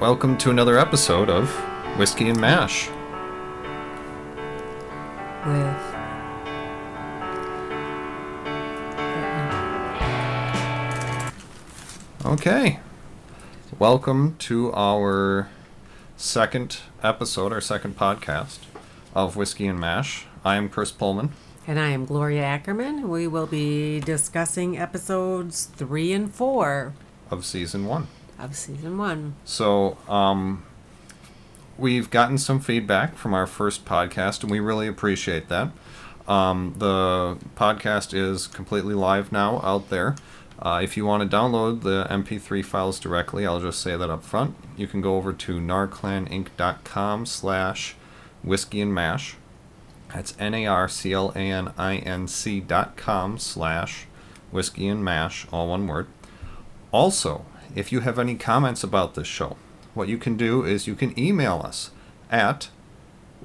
welcome to another episode of Whiskey and Mash. with Okay. Welcome to our second episode, our second podcast of Whiskey and Mash. I am Chris Pullman. and I am Gloria Ackerman. We will be discussing episodes three and four of season one. Of season one. So, um, we've gotten some feedback from our first podcast, and we really appreciate that. Um, the podcast is completely live now out there. Uh, if you want to download the MP3 files directly, I'll just say that up front. You can go over to narclaninc.com slash whiskey and mash. That's N-A-R-C-L-A-N-I-N-C dot com slash whiskey and mash, all one word. Also, if you have any comments about this show, what you can do is you can email us at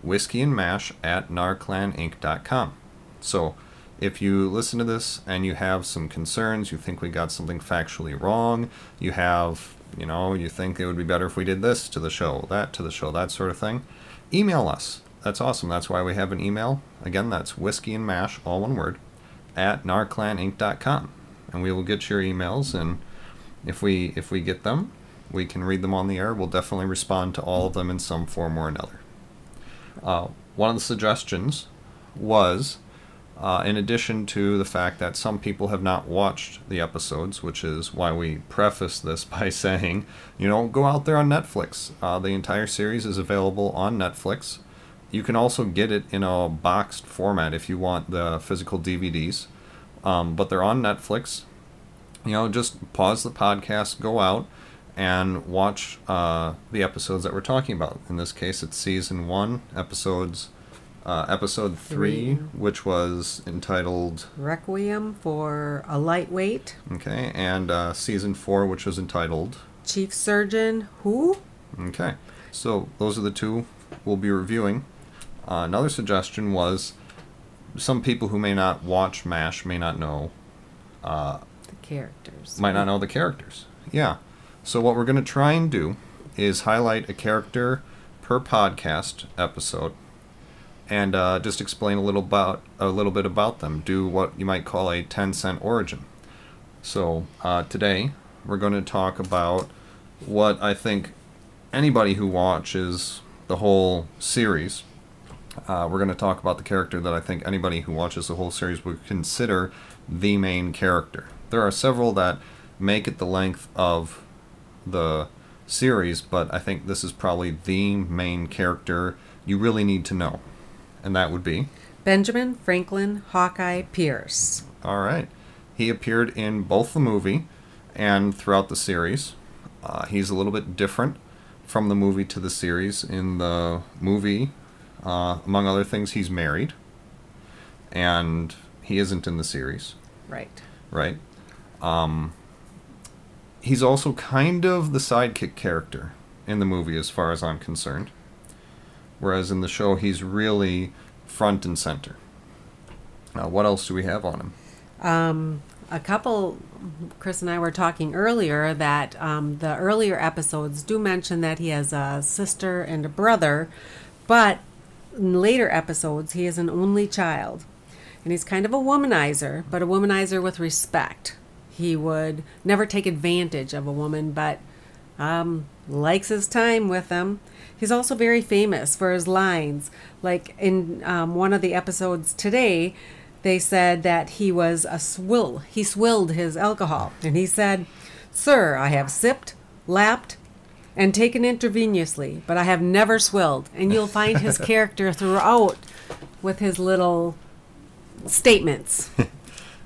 whiskeyandmash at narclaninc.com. So, if you listen to this and you have some concerns, you think we got something factually wrong, you have, you know, you think it would be better if we did this to the show, that to the show, that sort of thing, email us. That's awesome. That's why we have an email. Again, that's whiskey and mash, all one word, at narclaninc.com. And we will get your emails and if we if we get them, we can read them on the air. We'll definitely respond to all of them in some form or another. Uh, one of the suggestions was, uh, in addition to the fact that some people have not watched the episodes, which is why we preface this by saying, you know, go out there on Netflix. Uh, the entire series is available on Netflix. You can also get it in a boxed format if you want the physical DVDs, um, but they're on Netflix you know, just pause the podcast, go out, and watch uh, the episodes that we're talking about. In this case, it's season one, episodes, uh, episode three, Three. which was entitled, Requiem for a Lightweight, okay, and uh, season four, which was entitled, Chief Surgeon Who? okay. So those are the two we'll be reviewing. Uh, another suggestion was some people who may not watch MASH may not know uh, The characters. might not know the characters. Yeah. So what we're going to try and do is highlight a character per podcast episode, and uh, just explain a little about a little bit about them. Do what you might call a ten cent origin. So uh, today we're going to talk about what I think anybody who watches the whole series. Uh, we're going to talk about the character that I think anybody who watches the whole series would consider the main character. There are several that make it the length of the series, but I think this is probably the main character you really need to know. And that would be Benjamin Franklin Hawkeye Pierce. all right. He appeared in both the movie and throughout the series. Uh, he's a little bit different from the movie to the series. In the movie, uh, among other things, he's married, and he isn't in the series, Right. right? Um, he's also kind of the sidekick character in the movie, as far as I'm concerned. Whereas in the show, he's really front and center. Now, what else do we have on him? Um, a couple, Chris and I were talking earlier that um, the earlier episodes do mention that he has a sister and a brother, but in later episodes, he is an only child. And he's kind of a womanizer, but a womanizer with respect. He would never take advantage of a woman, but um, likes his time with them. He's also very famous for his lines. Like in um, one of the episodes today, they said that he was a swill. He swilled his alcohol. And he said, Sir, I have sipped, lapped, and taken intravenously, but I have never swilled. And you'll find his character throughout with his little statements.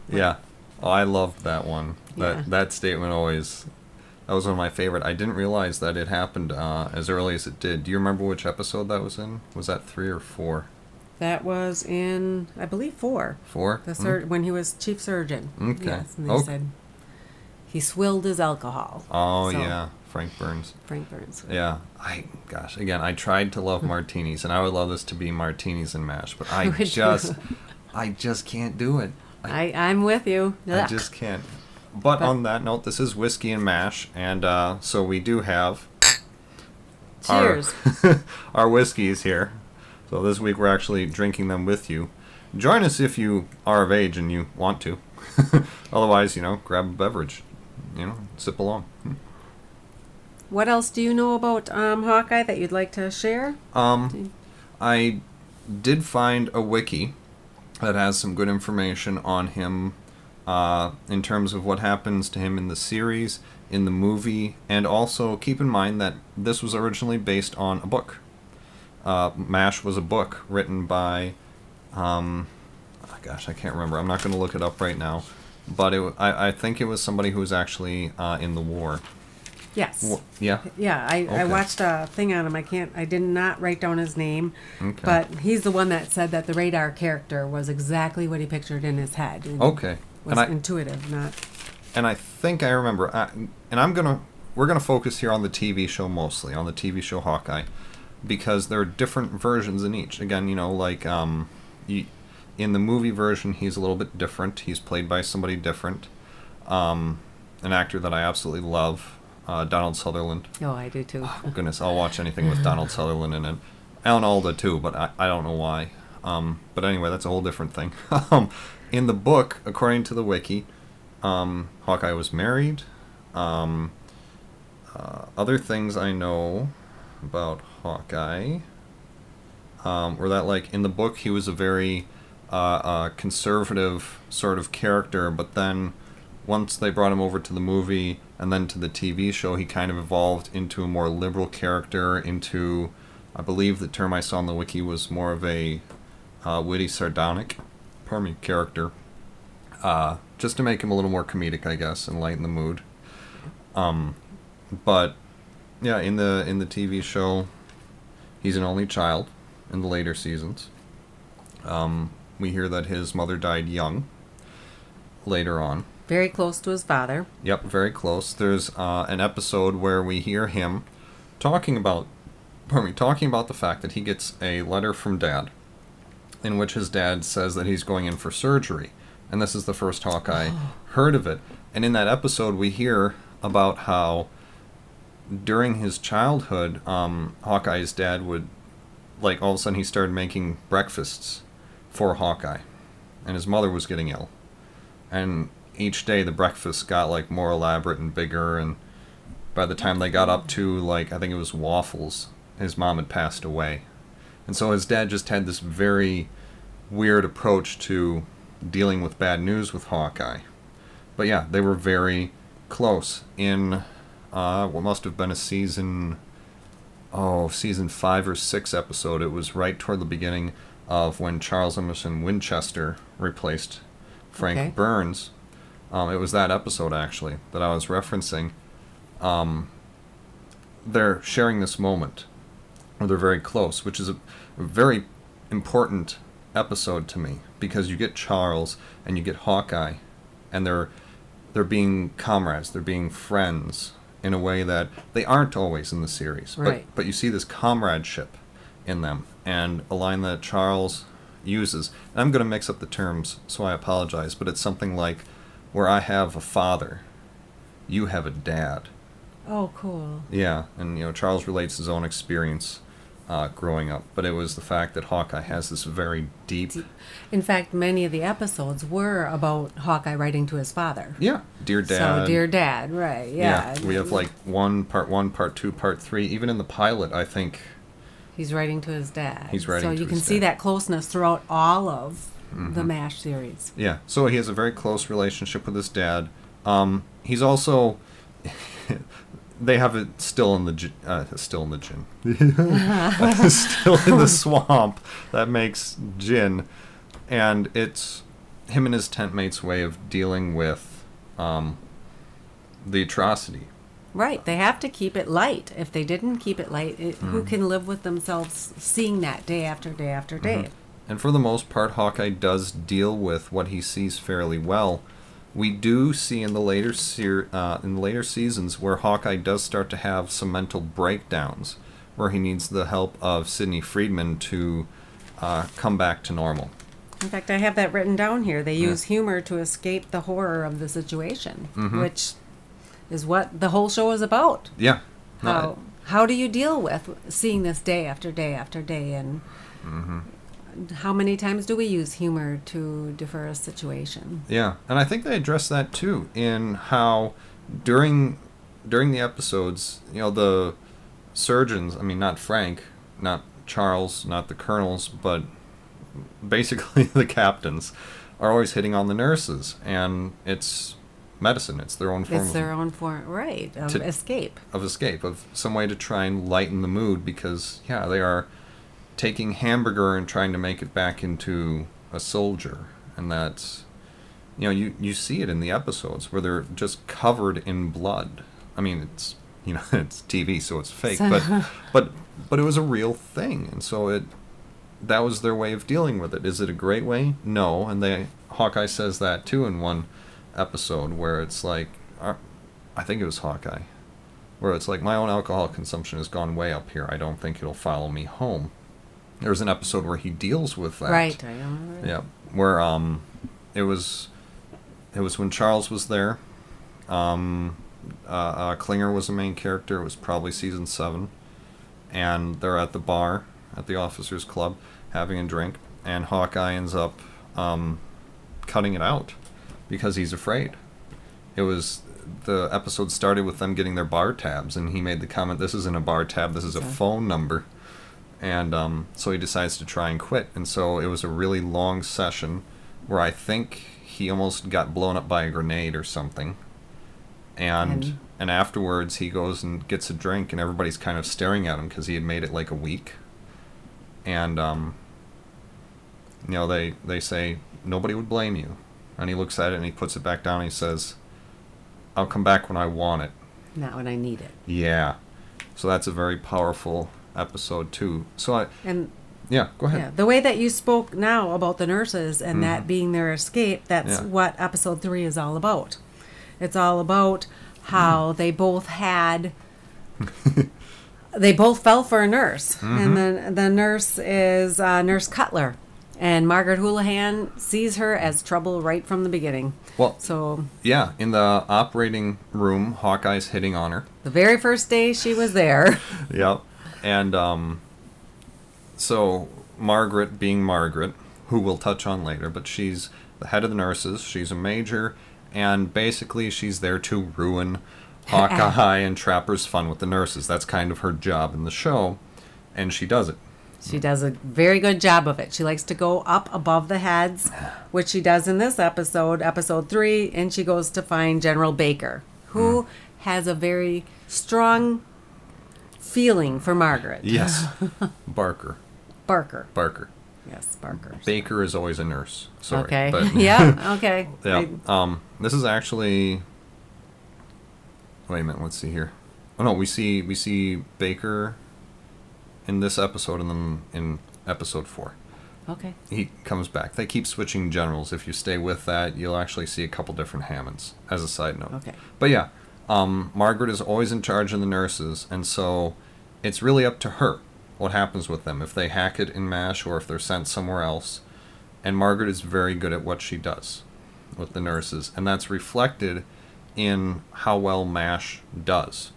Yeah. Oh, I loved that one. That Yeah. that statement always that was one of my favorite. I didn't realize that it happened uh, as early as it did. Do you remember which episode that was in? Was that three or four? That was in, I believe, four. Four. The Mm. sur- when he was chief surgeon. Okay. Yes, and they Okay. said he swilled his alcohol. Oh So, yeah, Frank Burns. Frank Burns. Yeah. I gosh, again, I tried to love martinis, and I would love this to be martinis and mash, but I just, I just can't do it. I, I'm with you. I just can't. But on that note, this is whiskey and mash, and uh, so we do have Cheers. our, our whiskeys here. So this week we're actually drinking them with you. Join us if you are of age and you want to. Otherwise, you know, grab a beverage. You know, sip along. What else do you know about um, Hawkeye that you'd like to share? Um, I did find a wiki that has some good information on him uh, in terms of what happens to him in the series, in the movie, and also keep in mind that this was originally based on a book. Uh, MASH was a book written by, um, oh gosh, I can't remember. I'm not going to look it up right now, but it, I, I think it was somebody who was actually uh, in the war. Yes. Wa- Yeah. Yeah, I, I Okay. watched a thing on him. I can't. I did not write down his name, Okay. but he's the one that said that the radar character was exactly what he pictured in his head. and Okay. Was And I, intuitive, not. and I think I remember. I, and I'm gonna we're gonna focus here on the TV show mostly on the TV show Hawkeye, because there are different versions in each. Again, you know, like um, you, in the movie version, he's a little bit different. He's played by somebody different, um, an actor that I absolutely love, uh, Donald Sutherland. Oh, I do too. Goodness, I'll watch anything with Donald Sutherland in it. Alan Alda too, but I, I don't know why. Um, but anyway, that's a whole different thing. um, in the book, according to the wiki, um, Hawkeye was married. Um, uh, other things I know about Hawkeye um, were that, like, in the book, he was a very uh, uh, conservative sort of character, but then once they brought him over to the movie and then to the TV show, he kind of evolved into a more liberal character, into, I believe the term I saw on the wiki was more of a uh, witty, sardonic, pardon me, character. Uh, just to make him a little more comedic, I guess, and lighten the mood. Um, but yeah, in the in the TV show, he's an only child in the later seasons. Um, we hear that his mother died young. Later on, Very close to his father. Yep, very close. There's uh, an episode where we hear him talking about, pardon me, talking about the fact that he gets a letter from dad, in which his dad says that he's going in for surgery, and this is the first Hawkeye heard of it. And in that episode, we hear about how during his childhood, um, Hawkeye's dad would, like, all of a sudden he started making breakfasts for Hawkeye, and his mother was getting ill and each day the breakfast got like more elaborate and bigger and by the time they got up to like i think it was waffles his mom had passed away. And so his dad just had this very weird approach to dealing with bad news with hawkeye. But yeah they were very close in uh, what must have been a season oh season five or six episode. It was right toward the beginning of when charles emerson winchester replaced frank Okay. burns um, it was that episode actually that i was referencing um, they're sharing this moment or they're very close which is a, very important episode to me because you get charles and you get hawkeye and they're they're being comrades they're being friends in a way that they aren't always in the series Right. but but you see this comradeship in them and a line that charles uses and i'm going to mix up the terms so i apologize but it's something like where i have a father you have a dad Oh, cool. yeah, and you know Charles relates his own experience uh, growing up, but it was the fact that Hawkeye has this very deep, In fact, many of the episodes were about Hawkeye writing to his father. yeah, dear dad. So, dear dad, right? Yeah. yeah. we have like one part one, part two, part three. Even in the pilot, I think He's writing to his dad. He's writing So you can his see that closeness throughout all of the Mm-hmm. MASH series. yeah. So he has a very close relationship with his dad. Um, he's also they have it still in the uh, still in the gin, still in the swamp that makes gin, and it's him and his tent mate's way of dealing with um, the atrocity. Right. They have to keep it light. If they didn't keep it light, it, who Mm-hmm. can live with themselves seeing that day after day after day? And for the most part, Hawkeye does deal with what he sees fairly well. We do see in the later ser- uh, in the later seasons where Hawkeye does start to have some mental breakdowns, where he needs the help of Sidney Freedman to uh, come back to normal. In fact, I have that written down here. They Yeah. use humor to escape the horror of the situation, Mhm. which is what the whole show is about. Yeah, How how do you deal with seeing this day after day after day and how many times do we use humor to defer a situation? Yeah, and I think they address that too in how during during the episodes, you know, the surgeons, I mean not Frank, not Charles, not the colonels, but basically the captains are always hitting on the nurses and it's medicine, it's their own form it's of, their own form right of To- escape. of escape, of some way to try and lighten the mood because yeah, they are taking hamburger and trying to make it back into a soldier. And that's you know you you see it in the episodes where they're just covered in blood. I mean it's you know it's tv so it's fake So- but but but it was a real thing. And so it that was their way of dealing with it. Is it a great way? No. And they hawkeye says that too in one episode where it's like uh, i think it was hawkeye where it's like my own alcohol consumption has gone way up here. I don't think it'll follow me home there's an episode where he deals with that right I remember. yeah, where um, it was, it was when Charles was there. Um, uh, uh, Klinger was the main character. It was probably season seven, and they're at the bar at the officers' club having a drink, and Hawkeye ends up um, cutting it out because he's afraid. It was the episode started with them getting their bar tabs, and he made the comment, "This isn't a bar tab. This is a phone number." And um, so he decides to try and quit. And so it was a really long session where I think he almost got blown up by a grenade or something. And And- and afterwards he goes and gets a drink, and everybody's kind of staring at him because he had made it like a week. And um, you know they they say nobody would blame you, and he looks at it and he puts it back down. and He says, "I'll come back when I want it." not when i need it Yeah. So that's a very powerful episode too. So I and yeah, go ahead. Yeah, the way that you spoke now about the nurses and that being their escape, that's Mm-hmm. Yeah. what episode three is all about. It's all about how Mm. they both had. they both fell for a nurse, Mm-hmm. and then the nurse is uh, Nurse Cutler, and Margaret Houlihan sees her as trouble right from the beginning. Well, So yeah, in the operating room, Hawkeye's hitting on her. the very first day she was there, Yep. And um so Margaret being Margaret, who we'll touch on later, but she's the head of the nurses, she's a major, and basically she's there to ruin Hawkeye and Trapper's fun with the nurses. That's kind of her job in the show, and she does it. She does a very good job of it. She likes to go up above the heads, which she does in this episode, episode three, and she goes to find General Baker, who Hmm. has a very strong feeling for Margaret. Yes. Barker. Barker. Barker. Yes, Barker. Baker is always a nurse. Sorry. okay. But yeah. Okay. Yeah. Um, this is actually. Wait a minute. Let's see here. Oh no, we see we see Baker in this episode, and then in episode four, okay. he comes back. They keep switching generals. If you stay with that, you'll actually see a couple different Hammonds. As a side note. Okay. But yeah, um, Margaret is always in charge of the nurses, and so it's really up to her what happens with them if they hack it in MASH or if they're sent somewhere else. And Margaret is very good at what she does with the nurses, and that's reflected in how well MASH does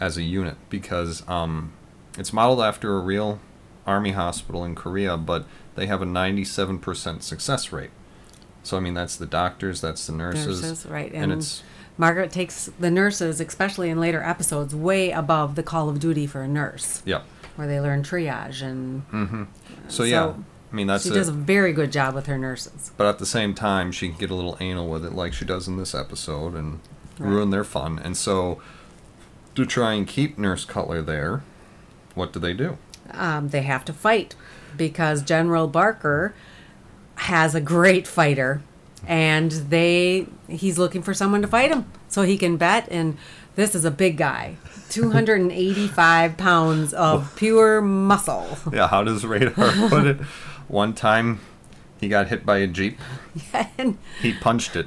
as a unit because um, it's modeled after a real army hospital in Korea, but they have a 97% success rate. So I mean, that's the doctors, that's the nurses, Nurses, right. and, And, it's Margaret takes the nurses, especially in later episodes, way above the call of duty for a nurse, yeah. where they learn triage and So, So, yeah, I mean that's she it. does a very good job with her nurses. but at the same time, she can get a little anal with it, like she does in this episode, and Right. ruin their fun. And so, to try and keep Nurse Cutler there, what do they do? um, they have to fight because General Barker has a great fighter, and they he's looking for someone to fight him so he can bet. And this is a big guy, two hundred and eighty-five pounds of pure muscle. Yeah, how does Radar put it? One time, he got hit by a jeep. and, He punched it.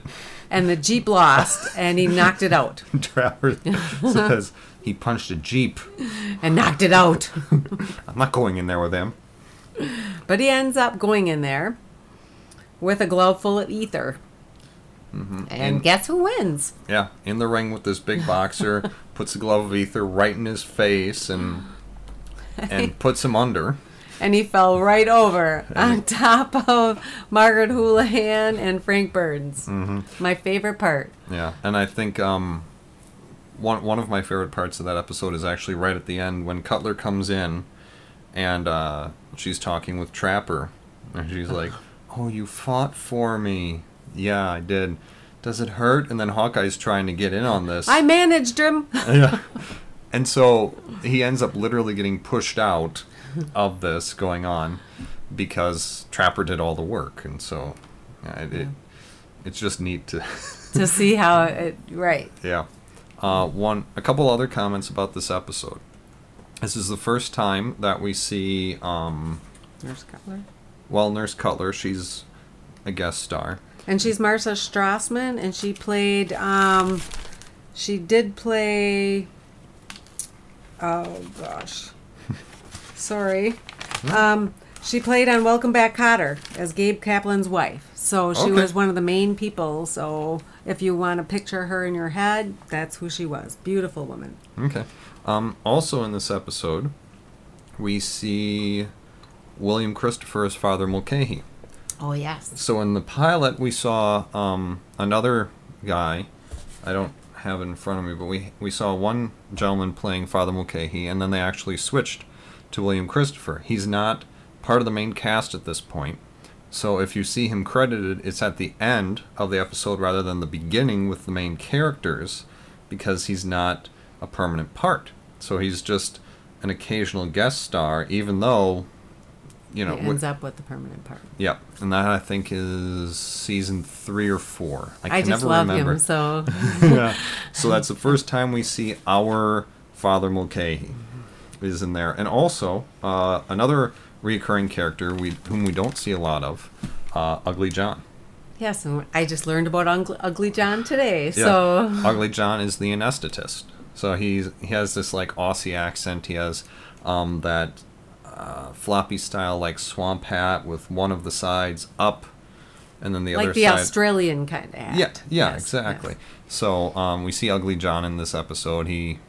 and the jeep lost, and he knocked it out Travers says he punched a jeep. and knocked it out. I'm not going in there with him. But he ends up going in there with a glove full of ether. And, And- guess who wins? Yeah, in the ring with this big boxer, puts the glove of ether right in his face and and puts him under. And he fell right over on top of Margaret Houlihan and Frank Burns. Mm-hmm. My favorite part. Yeah, and I think um, one one of my favorite parts of that episode is actually right at the end when Cutler comes in, and uh, she's talking with Trapper, and she's like, "Oh, you fought for me. Yeah, I did. Does it hurt?" And then Hawkeye's trying to get in on this. I managed him. yeah. And so he ends up literally getting pushed out of this going on because Trapper did all the work, and so yeah, it, it it's just neat to. to see how it right. Yeah. Uh, one, a couple other comments about this episode. This is the first time that we see, um, Nurse Cutler. Well, Nurse Cutler. She's a guest star. And she's Marcia Strassman, and she played. Um, she did play. Oh gosh, sorry. Um, she played on Welcome Back, Kotter as Gabe Kaplan's wife. So she Okay. was one of the main people. So if you want to picture her in your head, that's who she was. Beautiful woman. Okay. Um, also in this episode, we see William Christopher as Father Mulcahy. Oh yes. So in the pilot, we saw um, another guy. I don't have it in front of me, but we we saw one gentleman playing Father Mulcahy, and then they actually switched to William Christopher. He's not part of the main cast at this point. So if you see him credited, it's at the end of the episode rather than the beginning with the main characters, because he's not a permanent part. So he's just an occasional guest star, even though, you know, He wi- ends up with the permanent part. Yep, and that I think is season three or four. I, can I, just never love remember. him. So yeah. So that's the first time we see our Father Mulcahy is in there, and also uh, another recurring character we whom we don't see a lot of, uh, Ugly John. yes, and I just learned about Ugly, Ugly John today. Yeah. So Ugly John is the anesthetist. So he's he has this like Aussie accent. He has um, that uh, floppy style like swamp hat with one of the sides up, and then the other side like other the side. Australian kind of hat. Yeah, yeah, Yes, exactly. yes. So um, we see Ugly John in this episode. He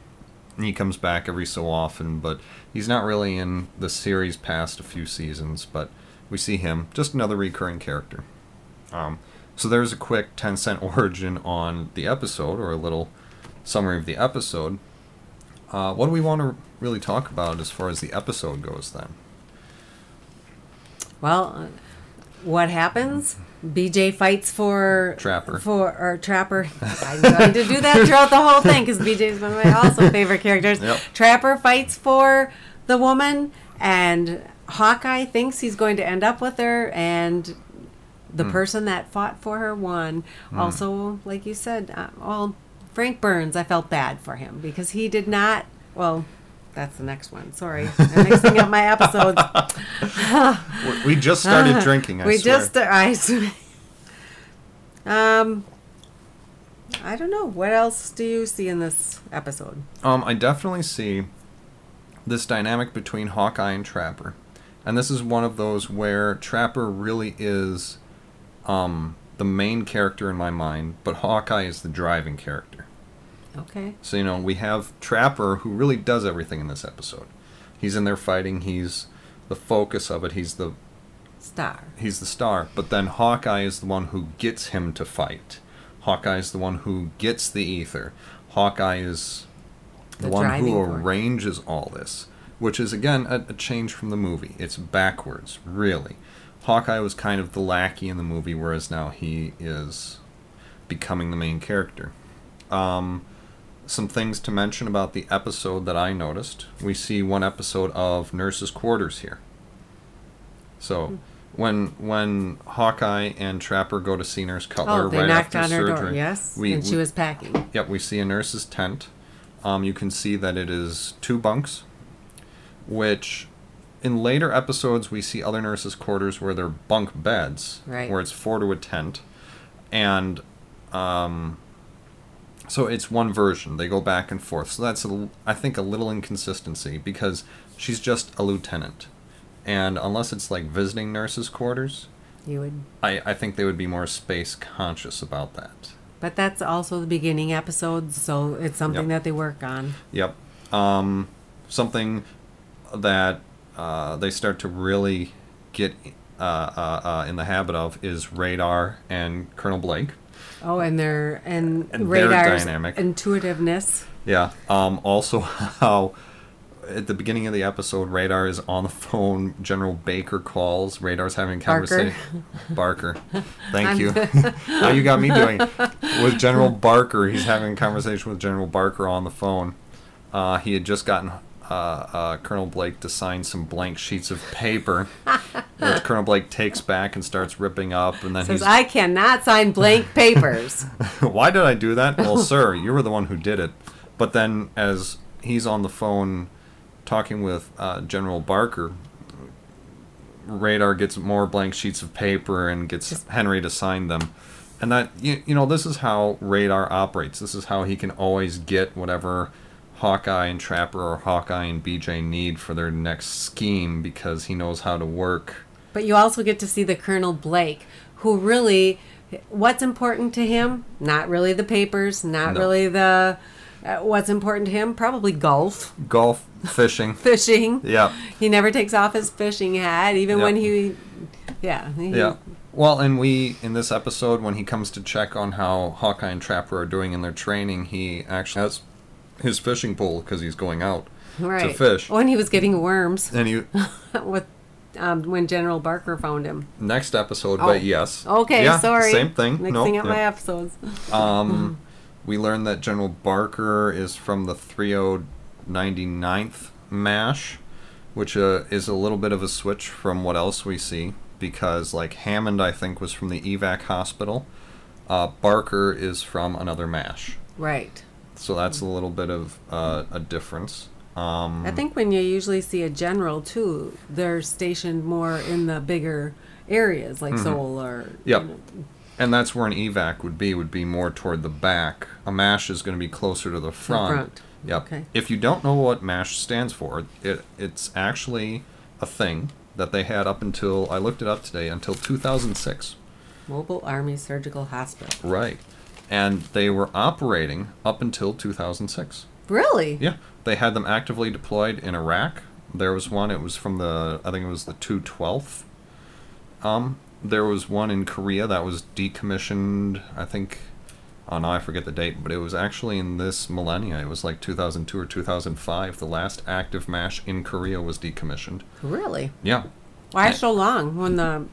he comes back every so often, but he's not really in the series past a few seasons. But we see him, just another recurring character. Um, so there's a quick ten cent origin on the episode, or a little summary of the episode. Uh, what do we want to really talk about as far as the episode goes, then? Well, uh, what happens? BJ fights for Trapper. for or Trapper. I'm going to do that throughout the whole thing because BJ's one of my also favorite characters. Yep. Trapper fights for the woman, and Hawkeye thinks he's going to end up with her, and the person that fought for her won. Also, like you said, uh, well, Frank Burns, I felt bad for him because he did not. Well, that's the next one. Sorry, I'm mixing up my episodes. We- just started drinking. I we swear. just I um I don't know. What else do you see in this episode? Um, I definitely see this dynamic between Hawkeye and Trapper. And this is one of those where Trapper really is um, the main character in my mind, but Hawkeye is the driving character. Okay. So, you know, we have Trapper who really does everything in this episode. He's in there fighting, he's the focus of it, he's the Star. he's the star. But then Hawkeye is the one who gets him to fight. Hawkeye is the one who gets the ether. Hawkeye is the, The one who force. arranges all this, which is again a, a change from the movie. It's backwards, really. Hawkeye was kind of the lackey in the movie, whereas now he is becoming the main character. Um, some things to mention about the episode that I noticed. We see one episode of Nurse's Quarters here. So Hmm. when when Hawkeye and Trapper go to see Nurse Cutler Oh, right knocked after on her surgery, door. Yes. we, and she was packing. Yep, we see a nurse's tent. Um, you can see that it is two bunks, which in later episodes we see other nurses' quarters where they're bunk beds, Right. where it's four to a tent, and um, so it's one version. They go back and forth. So that's a I think a little inconsistency because she's just a lieutenant, and unless it's like visiting nurses' quarters, You would, I, I think they would be more space conscious about that. but that's also the beginning episodes, so it's something Yep. that they work on. Yep. Um, something that uh, they start to really get uh, uh, uh, in the habit of is Radar and Colonel Blake. Oh, and their and, And their radar's dynamic. intuitiveness. Yeah. Um, also, how at the beginning of the episode, Radar is on the phone. General Baker calls. Radar's having a Barker. conversation. Barker. Thank you. How you got me doing with General Barker? He's having a conversation with General Barker on the phone. Uh, he had just gotten uh, uh, Colonel Blake to sign some blank sheets of paper, which Colonel Blake takes back and starts ripping up, and then he Says he's I cannot sign blank papers. why did I do that? Well, sir, you were the one who did it. But then, as he's on the phone talking with uh, General Barker, Radar gets more blank sheets of paper and gets Henry to sign them. And that, you, you know, this is how Radar operates. This is how he can always get whatever Hawkeye and Trapper or Hawkeye and BJ need for their next scheme because he knows how to work. But you also get to see the Colonel Blake, who really, what's important to him? Not really the papers, not No. really the, uh, what's important to him? Probably golf, Golf, fishing. fishing. yeah. He never takes off his fishing hat, even when he, yeah. he- Yeah. Well, and we in this episode, when he comes to check on how Hawkeye and Trapper are doing in their training, he actually has his fishing pole because he's going out Right. to fish. When he was getting worms And he with, um, when General Barker found him. next episode, Oh. but yes, Okay, yeah, sorry. same thing. Mixing no, up yeah. my episodes. Um, we learned that General Barker is from the 3099th MASH, which uh, is a little bit of a switch from what else we see because, like, Hammond, I think, was from the evac hospital. Uh, Barker is from another MASH. Right. So that's a little bit of uh, a difference. Um, I think when you usually see a general too, they're stationed more in the bigger areas like Seoul or Mm-hmm. Yep. you know, and that's where an evac would be. Would be more toward the back. A mash is going to be closer to the front. front. Yep. Okay. If you don't know what mash stands for, it it's actually a thing that they had up until I looked it up today until 2006. Mobile Army Surgical Hospital. Right. And they were operating up until 2006. Really? Yeah, they had them actively deployed in Iraq. There was one. It was from the I think it was the 212th. Um, there was one in Korea that was decommissioned. I think. Oh no, I forget the date, but it was actually in this millennia. It was like 2002 or 2005. The last active MASH in Korea was decommissioned. Really? Yeah, Why so long when the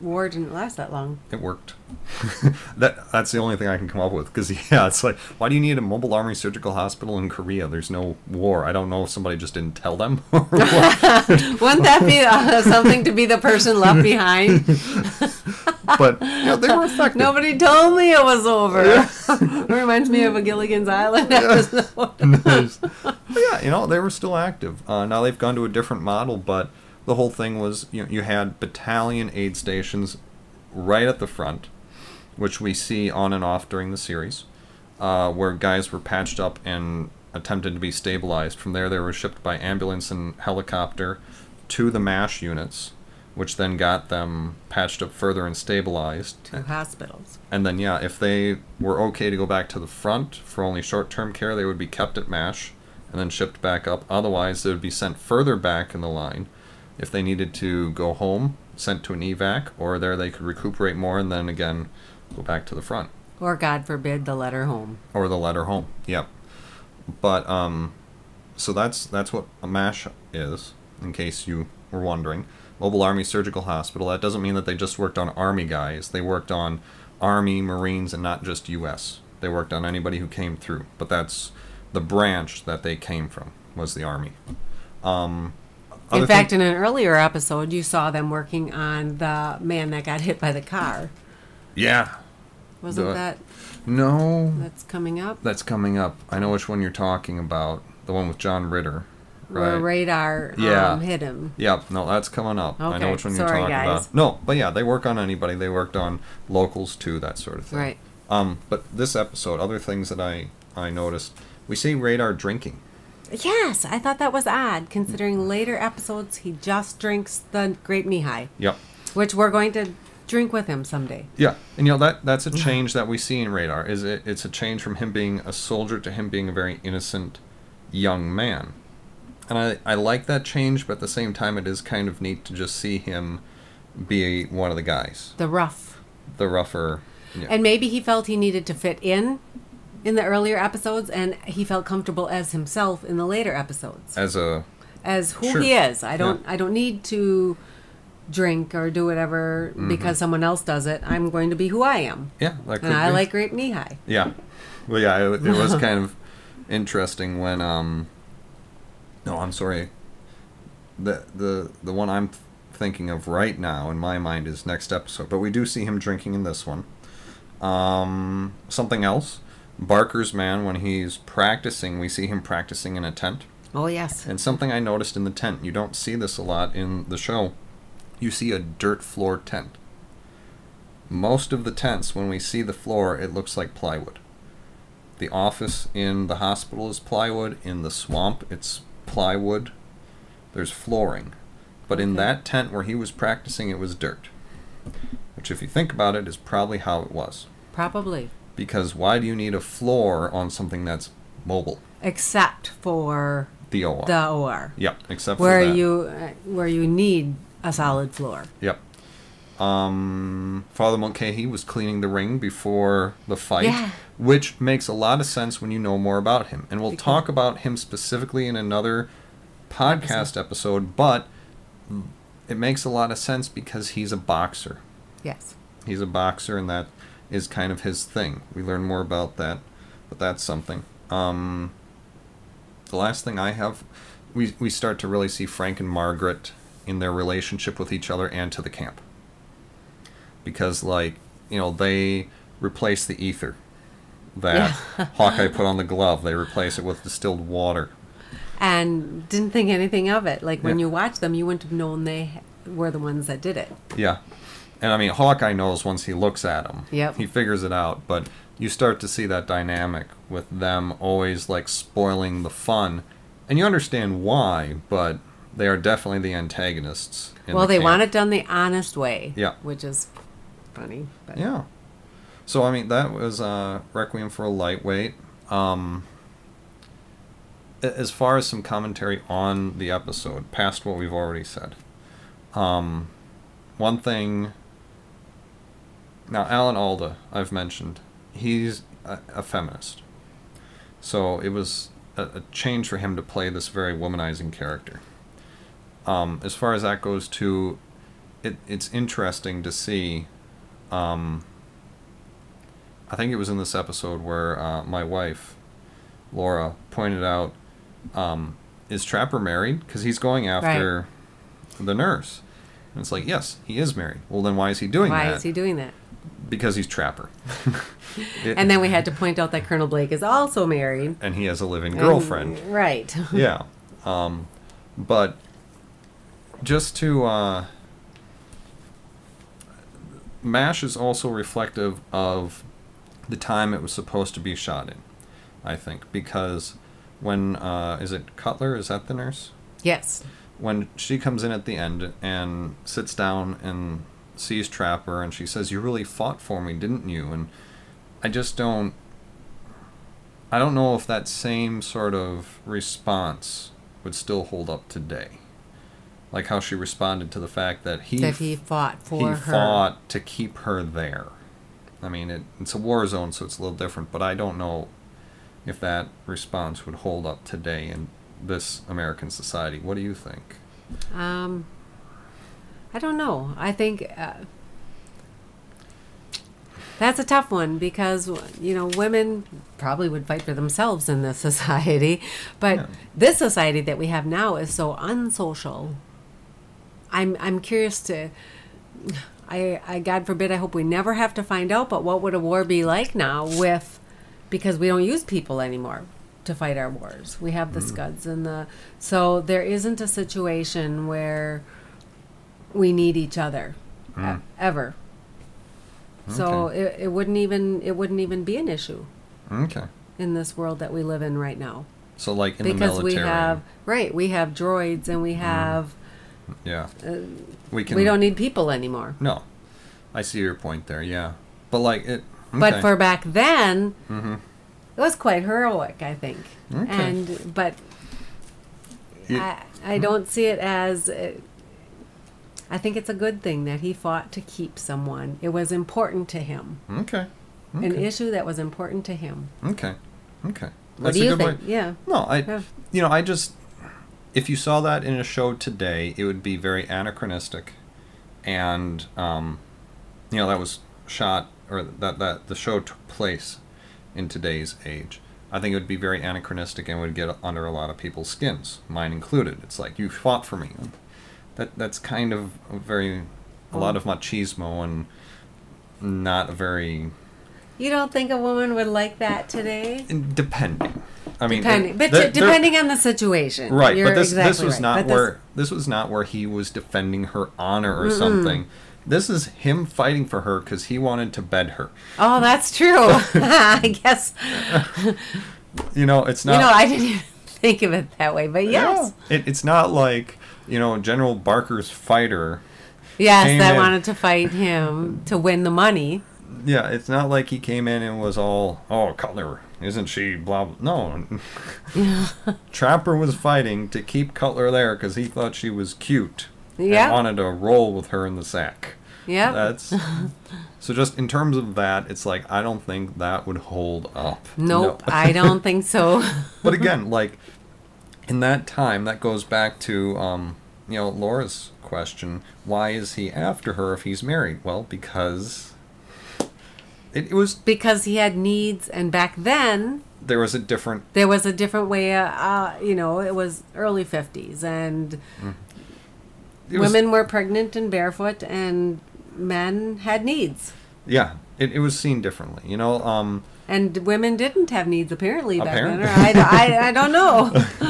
war didn't last that long? it worked. that that's the only thing I can come up with. Because yeah, it's like, why do you need a mobile army surgical hospital in Korea? There's no war. I don't know if somebody just didn't tell them. Wouldn't that be uh, something to be the person left behind? but yeah, they were effective. Nobody told me it was over. it reminds me of a Gilligan's Island episode. Yeah, you know they were still active. Uh, now they've gone to a different model, but the whole thing was you know, you had battalion aid stations right at the front, which we see on and off during the series, uh, where guys were patched up and attempted to be stabilized. From there, they were shipped by ambulance and helicopter to the MASH units, which then got them patched up further and stabilized. to hospitals. And then, yeah, if they were okay to go back to the front for only short term care, they would be kept at MASH and then shipped back up. Otherwise, they would be sent further back in the line. If they needed to go home, sent to an evac, or there they could recuperate more and then again go back to the front. Or, God forbid, the letter home. Or the letter home. Yep. But, um, so that's that's what a MASH is, in case you were wondering. Mobile Army Surgical Hospital. That doesn't mean that they just worked on Army guys. They worked on Army, Marines, and not just U.S. They worked on anybody who came through. But that's the branch that they came from was the Army. Um, In fact, in an earlier episode, you saw them working on the man that got hit by the car. yeah, Wasn't The- that no, that's coming up? that's coming up. I know which one you're talking about. The one with John Ritter, Where right? radar Yeah. um, hit him. Yep, no, that's coming up. I know Okay, which one you're sorry, talking guys. about. No, but yeah, they work on anybody. They worked on locals too, that sort of thing. Right. Um, but this episode, other things that I I noticed, we see Radar drinking. Yes, I thought that was odd, considering later episodes he just drinks the grape Nehi, Yep. which we're going to drink with him someday. Yeah, and you know that that's a change that we see in Radar. Is it? It's a change from him being a soldier to him being a very innocent young man, and I I like that change. But at the same time, it is kind of neat to just see him be one of the guys, The rough. the rougher. Yeah. And maybe he felt he needed to fit in in the earlier episodes, and he felt comfortable as himself in the later episodes, as a as who Sure. he is. I don't. Yeah. I don't need to drink or do whatever Mm-hmm. because someone else does it. I'm going to be who I am, yeah, and I be. like Grape Nehi. Yeah. Well, yeah, it, it was kind of interesting when um. No, I'm sorry. The the the one I'm thinking of right now in my mind is next episode, but we do see him drinking in this one. Um, something else. Barker's man when he's practicing, we see him practicing in a tent. Oh yes, And something I noticed in the tent, you don't see this a lot in the show. You see a dirt floor tent. Most of the tents, when we see the floor, it looks like plywood. The office in the hospital is plywood. In the swamp, it's plywood. There's flooring. But in that tent where he was practicing, it was dirt. Which, if you think about it, is probably how it was. probably. Because why do you need a floor on something that's mobile? Except for The OR. the OR, Yep, except where for that. you uh, where you need a solid floor. Yep. Um, Father Mulcahy was cleaning the ring before the fight, Yeah. which makes a lot of sense when you know more about him. And we'll talk about him specifically in another podcast episode, but it makes a lot of sense because he's a boxer. Yes. He's a boxer, and that is kind of his thing. We learn more about that, but that's something. Um, the last thing I have, we we start to really see Frank and Margaret in their relationship with each other and to the camp. Because, like, you know, they replace the ether that Hawkeye put on the glove. They replace it with distilled water. And didn't think anything of it. Like when Yeah. you watch them, you wouldn't have known they were the ones that did it. Yeah. And I mean, Hawkeye knows once he looks at them. Yep. He figures it out. But you start to see that dynamic with them always like spoiling the fun. And you understand why, but they are definitely the antagonists. in well, the they camp. want it done the honest way. Yeah. Which is funny. But Yeah. So I mean, that was uh, Requiem for a Lightweight. Um, as far as some commentary on the episode, past what we've already said, um, one thing. Now, Alan Alda, I've mentioned, he's a, a feminist. So it was a, a change for him to play this very womanizing character. Um, as far as that goes, too, it, it's interesting to see. Um, I think it was in this episode where uh, my wife, Laura, pointed out, um, is Trapper married? Because he's going after the nurse. And it's like, yes, he is married. Well, then why is he doing that? why that? is he doing that? Because he's Trapper. It- And then we had to point out that Colonel Blake is also married. and he has a living And- girlfriend. right. yeah. Um, but just to uh, Mash is also reflective of the time it was supposed to be shot in. I think because when uh, is it Cutler? Is that the nurse? yes. When she comes in at the end and sits down and sees Trapper and she says, "You really fought for me, didn't you?" And I just don't. I don't know if that same sort of response would still hold up today. Like how she responded to the fact that he that he fought for he her. fought to keep her there. I mean, it, it's a war zone, so it's a little different, but I don't know if that response would hold up today in this American society. What do you think? Um, I don't know. I think uh, that's a tough one because you know women probably would fight for themselves in this society, but Yeah. this society that we have now is so unsocial. I'm I'm curious to. I, I God forbid I hope we never have to find out but what would a war be like now with because we don't use people anymore to fight our wars. We have the scuds and the so there isn't a situation where we need each other e- Mm. ever. So it, it wouldn't even it wouldn't even be an issue Okay. in this world that we live in right now So, like in the because military, we have right we have droids and we have yeah, uh, we can. we don't need people anymore. No, I see your point there. Yeah, but like it. But for back then, mm-hmm. it was quite heroic, I think. Okay. And but You- I, I don't see it as. Uh, I think it's a good thing that he fought to keep someone. It was important to him. okay. An issue that was important to him. Okay. Okay. What do a you think? way- Yeah. No, I. Yeah. You know, I just. If you saw that in a show today, it would be very anachronistic, and um, you know that was shot or that that the show took place in today's age. I think it would be very anachronistic and would get under a lot of people's skins, mine included. It's like you fought for me. That that's kind of a very a lot oh. of machismo and not a very You don't think a woman would like that today? depending. I mean, Depending, but there- t- there- depending on the situation. Right, You're but this this was right. not But where this was not where he was defending her honor or something. This is him fighting for her because he wanted to bed her. Oh, that's true. I guess. You know, it's not. you know, I didn't even think of it that way, but yes. Yeah. It, it's not like you know General Barker's fighter. Yes, that in- wanted to fight him to win the money. Yeah, it's not like he came in and was all, "Oh, Cutler, isn't she?" Blah. blah. No, Trapper was fighting to keep Cutler there because he thought she was cute Yeah. wanted to roll with her in the sack. Yeah. That's so. Just in terms of that, it's like I don't think that would hold up. Nope, No. I don't think so. but again, like in that time, that goes back to um, you know Laura's question: Why is he after her if he's married? Well, because it, it was because he had needs, and back then there was a different. there was a different way. Uh, uh, you know, it was early fifties, and was, women were pregnant and barefoot, and men had needs, yeah, it, it was seen differently. You know, um, and women didn't have needs apparently back Apparently. then. I, I, I don't know.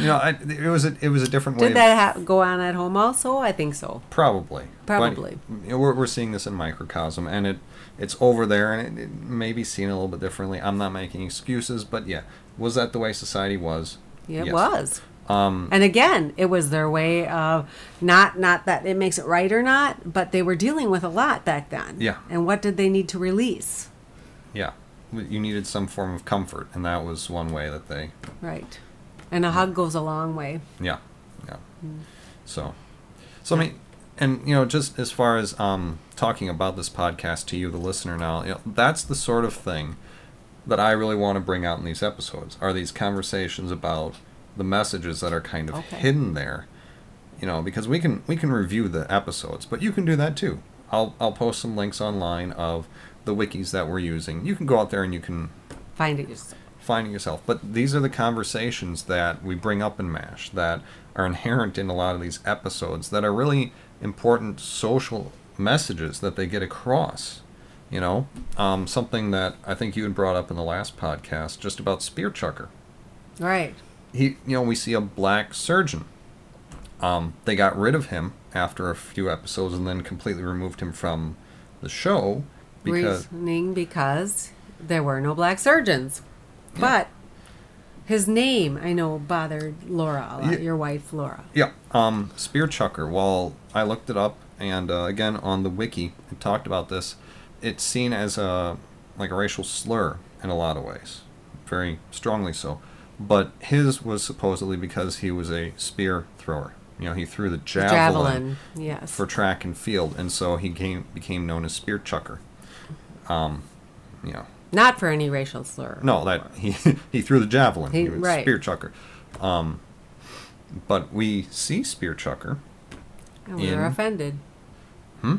you know, I, it was a it was a different way. Did of- that ha- go on at home also? I think so. Probably. But, Probably. you know, we're, we're seeing this in microcosm, and it it's over there, and it, it may be seen a little bit differently. I'm not making excuses, but yeah, was that the way society was? It Yes. was. Um, And again, it was their way of not not that it makes it right or not, but they were dealing with a lot back then. Yeah. And what did they need to release? yeah, you needed some form of comfort, and that was one way that they. Right. And a hug goes a long way. Yeah, yeah. So, so I mean, and you know, just as far as um, talking about this podcast to you, the listener, now, you know, that's the sort of thing that I really want to bring out in these episodes. Are these conversations about the messages that are kind of Okay. hidden there? You know, because we can we can review the episodes, but you can do that too. I'll I'll post some links online of the wikis that we're using. You can go out there and you can Find it yourself. find it yourself. But these are the conversations that we bring up in MASH that are inherent in a lot of these episodes that are really important social messages that they get across. You know, um, something that I think you had brought up in the last podcast just about Spear Chucker. Right. He, you know, we see a black surgeon. Um, they got rid of him after a few episodes and then completely removed him from the show because Reasoning because there were no black surgeons. But his name, I know, bothered Laura, a lot, Yeah. your wife, Laura. Yeah, um, spear chucker. Well, I looked it up, and uh, again on the wiki, it talked about this. It's seen as a like a racial slur in a lot of ways, very strongly so. But his was supposedly because he was a spear thrower. You know, he threw the javelin, Javelin. Yes. for track and field, and so he came became known as spear chucker. Um, you know, Not for any racial slur. no, that he he threw the javelin. He- He, was right. spear chucker. Um, but we see spear chucker. And we're in- offended. Hmm?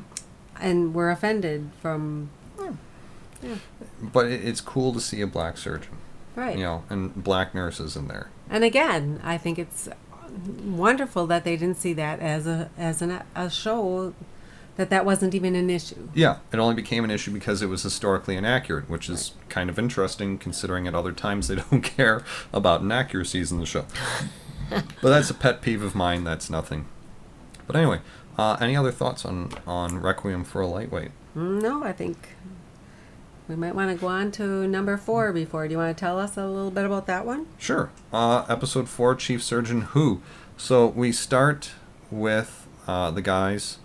And we're offended from. Yeah. But it, it's cool to see a black surgeon, Right. you know, and black nurses in there. And again, I think it's wonderful that they didn't see that as a as an, a show that that wasn't even an issue. Yeah, it only became an issue because it was historically inaccurate, which is kind of interesting considering at other times they don't care about inaccuracies in the show. but that's a pet peeve of mine. That's nothing. But anyway, uh, any other thoughts on on Requiem for a Lightweight? No, I think we might want to go on to number four before. Do you want to tell us a little bit about that one? Sure. Uh, episode four, Chief Surgeon Who. So we start with uh, the guys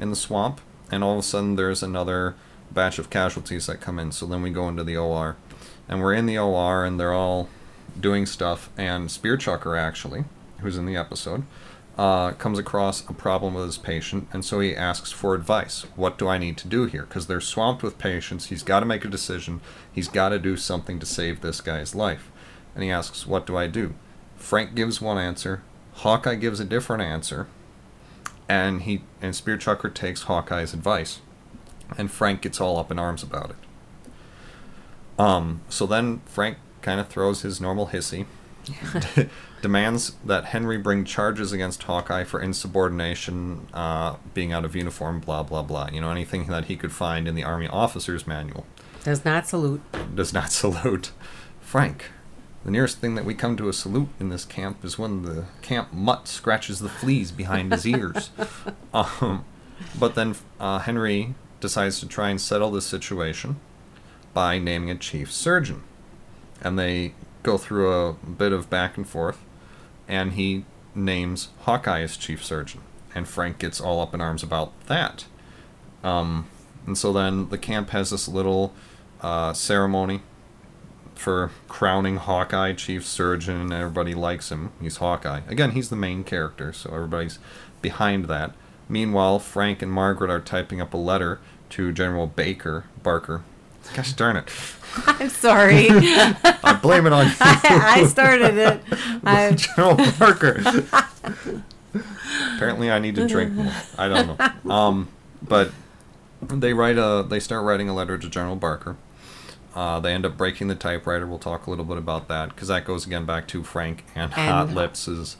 in the swamp, and all of a sudden there's another batch of casualties that come in. So then we go into the OR, and we're in the OR, and they're all doing stuff. And Spear Chucker actually, who's in the episode, uh, comes across a problem with his patient, and so he asks for advice. What do I need to do here? Because they're swamped with patients. He's got to make a decision. He's got to do something to save this guy's life. And he asks, What do I do? Frank gives one answer. Hawkeye gives a different answer. And he and Spear Chucker takes Hawkeye's advice. And Frank gets all up in arms about it. Um, so then Frank kind of throws his normal hissy demands that Henry bring charges against Hawkeye for insubordination, uh, being out of uniform, blah, blah, blah. You know, anything that he could find in the Army Officer's Manual. Does not salute. Does not salute. Frank, the nearest thing that we come to a salute in this camp is when the camp mutt scratches the fleas behind his ears. um, but then uh, Henry decides to try and settle the situation by naming a chief surgeon. And they go through a bit of back and forth and he names Hawkeye as chief surgeon, and Frank gets all up in arms about that. Um, and so then the camp has this little uh, ceremony for crowning Hawkeye chief surgeon, and everybody likes him. He's Hawkeye. Again, he's the main character, so everybody's behind that. Meanwhile, Frank and Margaret are typing up a letter to General Baker Barker. Gosh darn it. I'm sorry. I blame it on you. I, I started it. I, General Parker. Apparently, I need to drink more. I don't know. Um, but they write a. They start writing a letter to General Barker. Uh, they end up breaking the typewriter. We'll talk a little bit about that because that goes again back to Frank and, Hot Lips'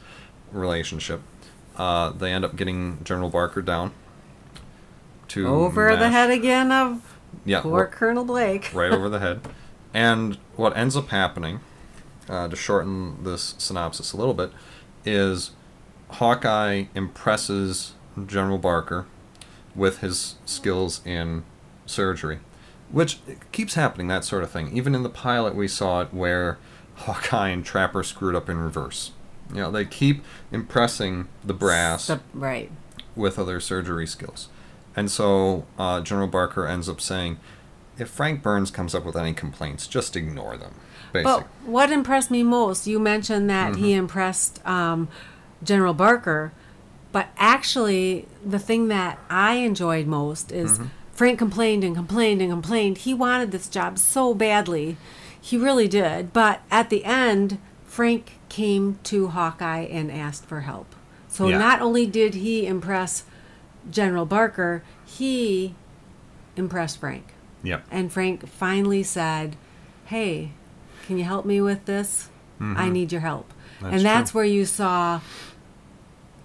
relationship. Uh, they end up getting General Barker down to over the head again of Yeah, poor Colonel Blake. right over the head. And what ends up happening, uh, to shorten this synopsis a little bit, is Hawkeye impresses General Barker with his skills in surgery, which keeps happening, that sort of thing. Even in the pilot, we saw it where Hawkeye and Trapper screwed up in reverse. You know, they keep impressing the brass right. with other surgery skills. And so uh, General Barker ends up saying, if Frank Burns comes up with any complaints, just ignore them. Basically. But what impressed me most, you mentioned that he Mm-hmm. impressed um, General Barker, but actually, the thing that I enjoyed most is Mm-hmm. Frank complained and complained and complained. He wanted this job so badly. He really did. But at the end, Frank came to Hawkeye and asked for help. So Yeah. not only did he impress General Barker, he impressed Frank. yep. And Frank finally said, Hey, can you help me with this? I need your help. Mm-hmm. That's and that's true. where you saw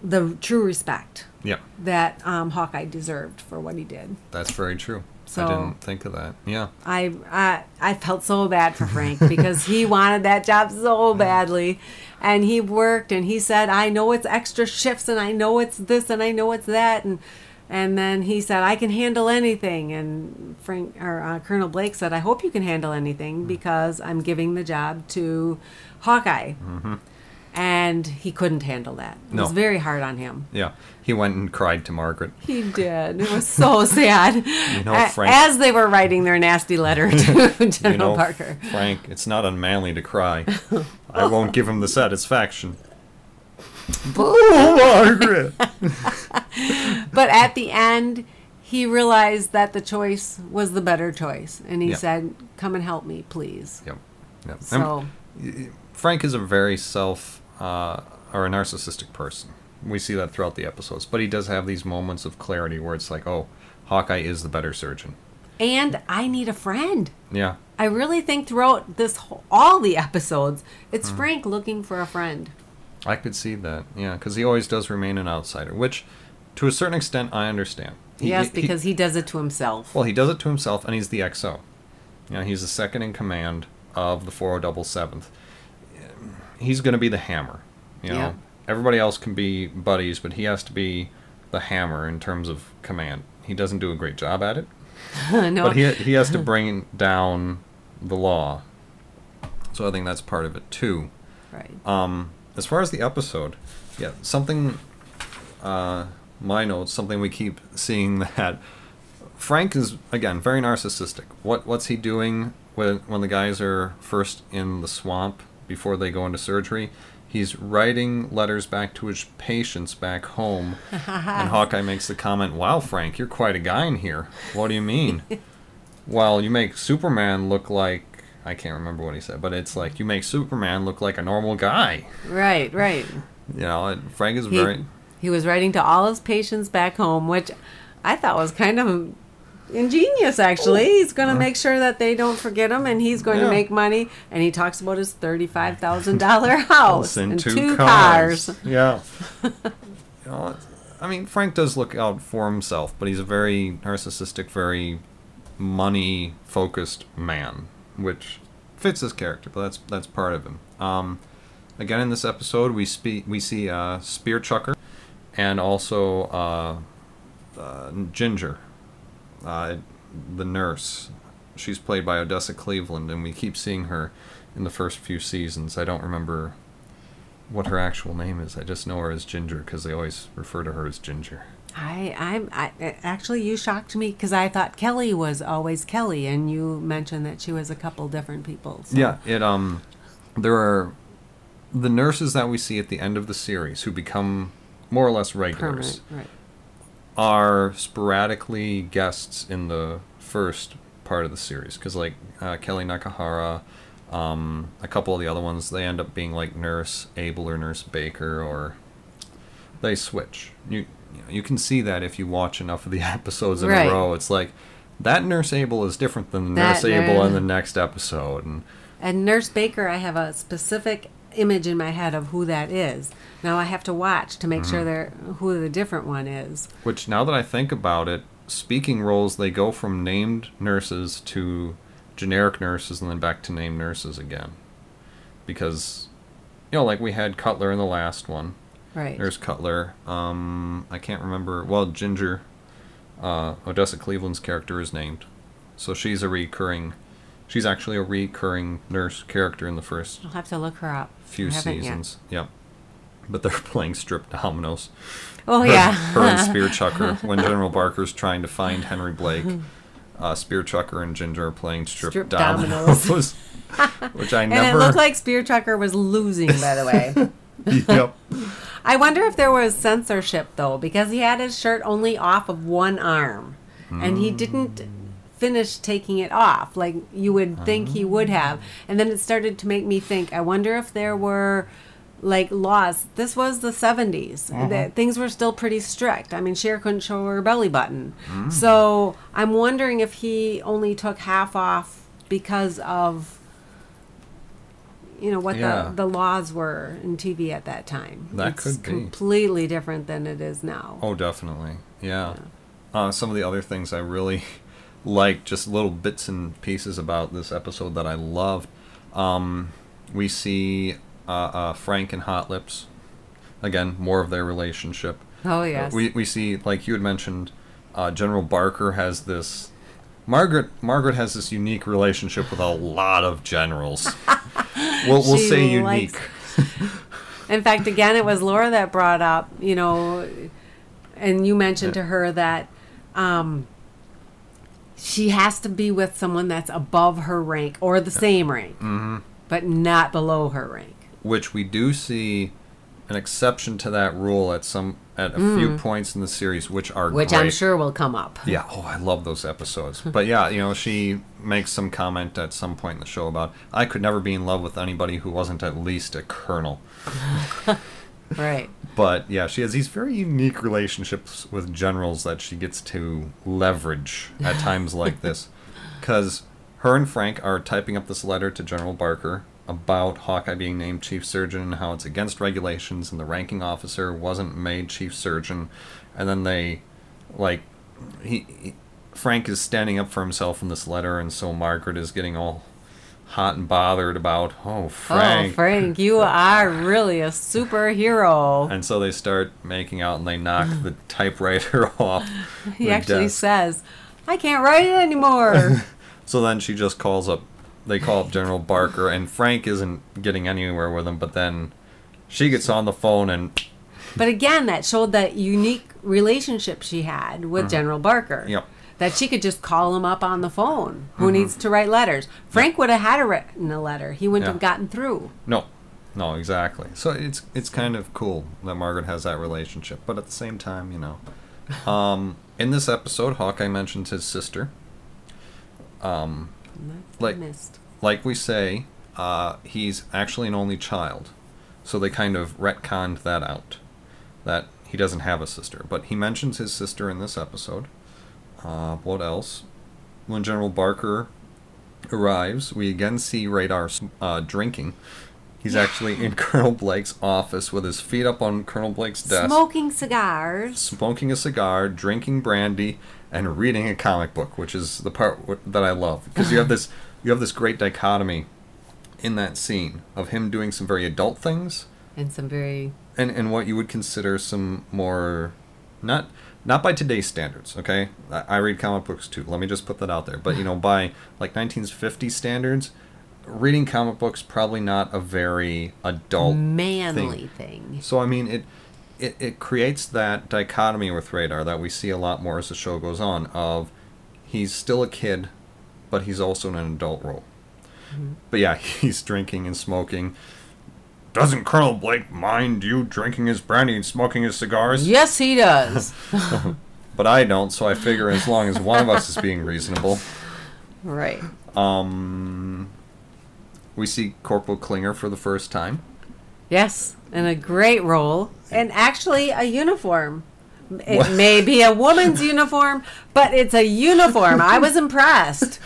the true respect Yep. that um, Hawkeye deserved for what he did. That's very true. So- I didn't think of that. Yeah. I, I I felt so bad for Frank because he wanted that job so badly, and he worked and he said, "I know it's extra shifts and I know it's this and I know it's that," and and then he said, "I can handle anything." And Frank or uh, Colonel Blake said, "I hope you can handle Hmm. anything because I'm giving the job to Hawkeye." And he couldn't handle that. It. No. was very hard on him. Yeah. He went and cried to Margaret. He did. It was so sad. You know, Frank- As they were writing their nasty letter to General you know, Parker. Frank, it's not unmanly to cry. I won't give him the satisfaction. Boo, Margaret! But at the end, he realized that the choice was the better choice. And he said, Come and help me, please. Yep. Yep. And So, Frank is a very self uh, or a narcissistic person. We see that throughout the episodes, but he does have these moments of clarity where it's like, oh, Hawkeye is the better surgeon. and I need a friend. Yeah, I really think throughout this whole, all the episodes, it's Hmm. Frank looking for a friend. I could see that. Yeah, because he always does remain an outsider, which, to a certain extent, I understand. He- yes, he- because he does it to himself. well, he does it to himself, and he's the XO. You know, he's the second in command of the 4077th. He's going to be the hammer. You know, Yeah. everybody else can be buddies, but he has to be the hammer in terms of command. He doesn't do a great job at it, no, but he he has to bring down the law. So I think that's part of it too. right. Um, as far as the episode, yeah, something. Uh, my notes, something we keep seeing that Frank is again very narcissistic. What what's he doing when when the guys are first in the swamp before they go into surgery? He's writing letters back to his patients back home, and Hawkeye makes the comment, "Wow, Frank, you're quite a guy in here. What do you mean?" well, you make Superman look like I can't remember what he said, but it's like you make Superman look like a normal guy. Right, right. You know, Frank is He, very he was writing to all his patients back home, which I thought was kind of ingenious, actually. He's going to make sure that they don't forget him, and he's going. Yeah. to make money. And he talks about his $35,000 house and and two, two cars. cars. Yeah. you know, I mean, Frank does look out for himself, but he's a very narcissistic, very money-focused man, which fits his character. But that's that's part of him. Um, again, in this episode, we speak we see uh, Spear Chucker, and also uh, uh, Ginger, uh, the nurse. She's played by Odessa Cleveland, and we keep seeing her in the first few seasons. I don't remember what her actual name is. I just know her as Ginger because they always refer to her as Ginger. I, I'm, I, actually, you shocked me because I thought Kelly was always Kelly, and you mentioned that she was a couple different people. so- Yeah, it um, there are the nurses that we see at the end of the series who become more or less regulars Permanent, right. Are sporadically guests in the first part of the series because like uh, Kellye Nakahara, um, a couple of the other ones they end up being like Nurse Abel or Nurse Baker or they switch. You you, know, you can see that if you watch enough of the episodes in Right. a row. It's like that Nurse Abel is different than That Nurse Abel nur- in the next episode and. And Nurse Baker, I have a specific image in my head of who that is. Now I have to watch to make Mm-hmm. sure they're who the different one is. Which, now that I think about it, speaking roles, they go from named nurses to generic nurses and then back to named nurses again. Because, you know, like we had Cutler in the last one. Right. There's Cutler. Um, I can't remember. Well, Ginger, uh, Odessa Cleveland's character is named. So she's a recurring. She's actually a recurring nurse character in the first I'll have to look her up. Few haven't yet. seasons. Yep. But they're playing strip dominoes. Oh yeah. her and Spear Chucker. When General Barker's trying to find Henry Blake, uh, Spear Chucker and Ginger are playing strip, Strip dominoes, dominoes. which I never. and it looked like Spear Chucker was losing, by the way. yep. I wonder if there was censorship though, because he had his shirt only off of one arm, and he didn't finish taking it off like you would think he would ah. have. And then it started to make me think. I wonder if there were like laws. This was the 70s. That uh-huh. things were still pretty strict. I mean, Cher couldn't show her belly button. Mm. So I'm wondering if he only took half off because of you know what Yeah. the, the laws were in TV at that time. That it's could be. completely different than it is now. Oh, definitely. Yeah. Uh, some of the other things I really like, just little bits and pieces about this episode that I loved. Um, we see uh, uh, Frank and Hot Lips. Again, more of their relationship. Oh yes. We we see like you had mentioned, uh, General Barker has this. Margaret Margaret has this unique relationship with a lot of generals. we'll we'll say unique. In fact, again, it was Laura that brought up, you know, and you mentioned to her that um, she has to be with someone that's above her rank or the same rank, hmm but not below her rank. Which we do see an exception to that rule at some at a few points in the series, which are Mm. Which great. I'm sure will come up. Yeah, oh, I love those episodes. But yeah, you know, she makes some comment at some point in the show about I could never be in love with anybody who wasn't at least a colonel. Right. But yeah, she has these very unique relationships with generals that she gets to leverage at times like this. Because her and Frank are typing up this letter to General Barker about Hawkeye being named chief surgeon and how it's against regulations and the ranking officer wasn't made chief surgeon. And then they, like, he, he Frank is standing up for himself in this letter, and so Margaret is getting all hot and bothered about, oh, Frank. Oh, Frank, you are really a superhero. And so they start making out and they knock the typewriter off. He actually desk. says, I can't write it anymore. So then she just calls up, they call up General Barker, and Frank isn't getting anywhere with him, but then she gets on the phone and, But again, that showed that unique relationship she had with General Barker. Mm-hmm. Yep. That she could just call him up on the phone. Who Mm-hmm. needs to write letters? Frank would have had a written a letter. He wouldn't Yeah. have gotten through. No, no, exactly. So it's it's kind of cool that Margaret has that relationship, but at the same time, you know, um, in this episode, Hawkeye mentions his sister. Um, Like- missed. like we say, uh, he's actually an only child, so they kind of retconned that out, that he doesn't have a sister. But he mentions his sister in this episode. Uh, what else? When General Barker arrives, we again see Radar uh, drinking. He's actually in Colonel Blake's office with his feet up on Colonel Blake's desk, Smoking cigars. smoking a cigar, drinking brandy, and reading a comic book, which is the part w- that I love because you have this you have this great dichotomy in that scene of him doing some very adult things And some very and and what you would consider some more not not by today's standards okay I, I read comic books too let me just put that out there but you know by like 1950 standards reading comic books probably not a very adult manly thing. thing. so I mean, it, it it creates that dichotomy with Radar that we see a lot more as the show goes on. Of he's still a kid, but he's also in an adult role. Mm-hmm. But yeah, he's drinking and smoking. Doesn't Colonel Blake mind you drinking his brandy and smoking his cigars? Yes, he does. But I don't, so I figure as long as one of us is being reasonable. right. Um, we see Corporal Klinger for the first time. Yes, and a great role, and actually a uniform. It What? may be a woman's uniform, but it's a uniform. I was impressed.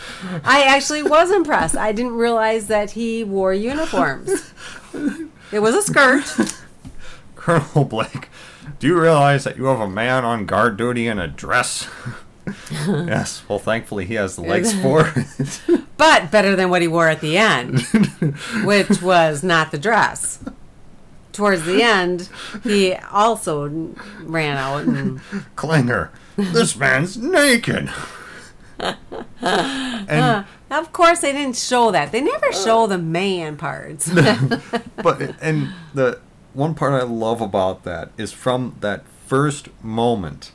I actually was impressed. I didn't realize that he wore uniforms. It was a skirt. Colonel Blake, do you realize that you have a man on guard duty in a dress? yes. Well, thankfully he has the legs for it. but better than what he wore at the end, which was not the dress. Towards the end, he also ran out and Klinger, this man's naked. and of course they didn't show that. They never show the man parts. but and the one part I love about that is from that first moment,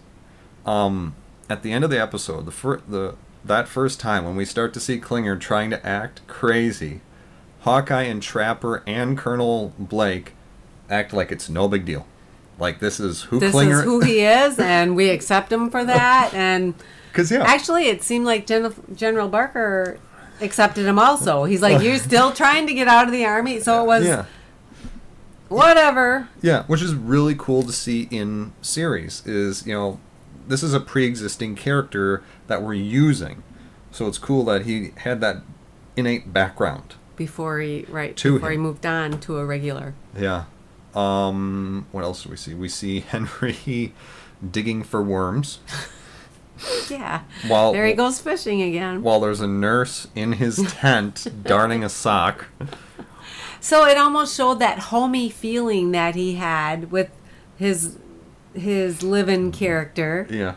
um, at the end of the episode, the fir- the that first time when we start to see Klinger trying to act crazy, Hawkeye and Trapper and Colonel Blake act like it's no big deal, like this is who this Klinger. is who he is, and we accept him for that. And Because yeah, actually, it seemed like Gen- General Barker accepted him also. He's like, "You're still trying to get out of the army," so it was yeah. whatever. Yeah, which is really cool to see in series is, you know, this is a pre-existing character that we're using. So it's cool that he had that innate background. Before he right To before he moved on to a regular. Yeah. Um what else do we see? We see Henry digging for worms Yeah, while there he goes fishing again. while there's a nurse in his tent darning a sock. So it almost showed that homey feeling that he had with his his live-in character. Yeah.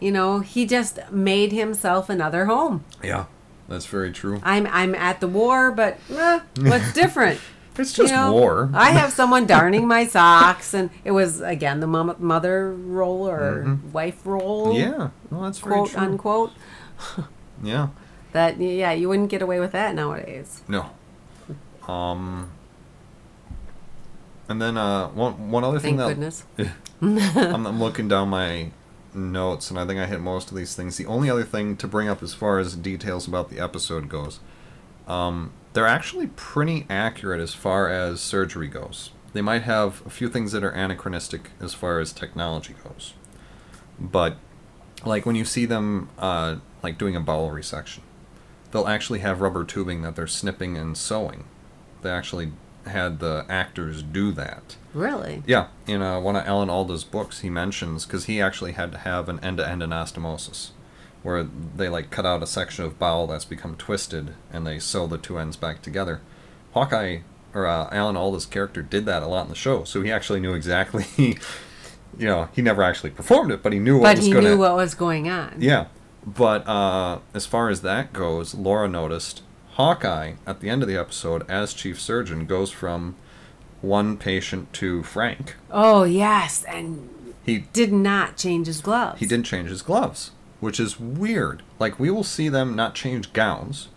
You know, he just made himself another home. Yeah. That's very true. I'm I'm at the war, but eh, what's different? It's just You know, war. I have someone darning my socks, and it was again the mom, mother role or wife role, Mm-hmm. yeah. Well, that's quote unquote. Yeah. That yeah, you wouldn't get away with that nowadays. No. Um. And then uh, one one other thing Thank that goodness. I'm, I'm looking down my notes, and I think I hit most of these things. The only other thing to bring up as far as details about the episode goes, um, they're actually pretty accurate as far as surgery goes. They might have a few things that are anachronistic as far as technology goes, but like when you see them uh, like doing a bowel resection, they'll actually have rubber tubing that they're snipping and sewing. They actually had the actors do that. Really? Yeah, in uh, one of Alan Alda's books, he mentions because he actually had to have an end-to-end anastomosis, where they like cut out a section of bowel that's become twisted and they sew the two ends back together. Hawkeye or uh, Alan Alda's character did that a lot in the show, so he actually knew exactly. you know, he never actually performed it, but he knew what But was he going to. knew what was going on. Yeah, but uh, as far as that goes, Laura noticed Hawkeye at the end of the episode, as chief surgeon, goes from one patient to Frank. Oh yes, and He did not change his gloves. he didn't change his gloves. Which is weird. Like we will see them not change gowns,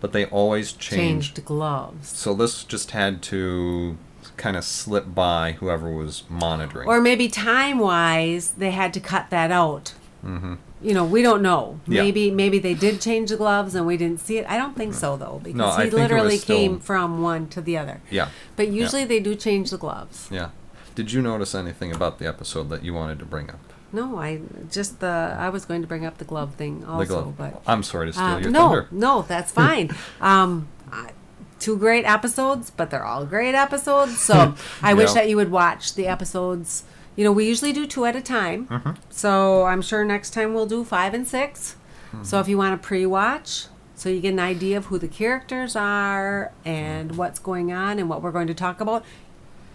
but they always change. Changed gloves. So this just had to kind of slip by whoever was monitoring. Or maybe time wise, they had to cut that out. Mm-hmm. You know, we don't know. Yeah. Maybe maybe they did change the gloves and we didn't see it. I don't think so though, because I he literally still- came from one to the other. yeah. But usually they do change the gloves. Yeah. Did you notice anything about the episode that you wanted to bring up? No, I just the I was going to bring up the glove thing also, the glove. but I'm sorry to steal Uh, your no, thunder. no, that's fine. um, I- two great episodes, but they're all great episodes. So I wish that you would watch the episodes. You know, we usually do two at a time. Mm-hmm. So I'm sure next time we'll do five and 6 Mm-hmm. So if you want to pre-watch, so you get an idea of who the characters are and what's going on and what we're going to talk about,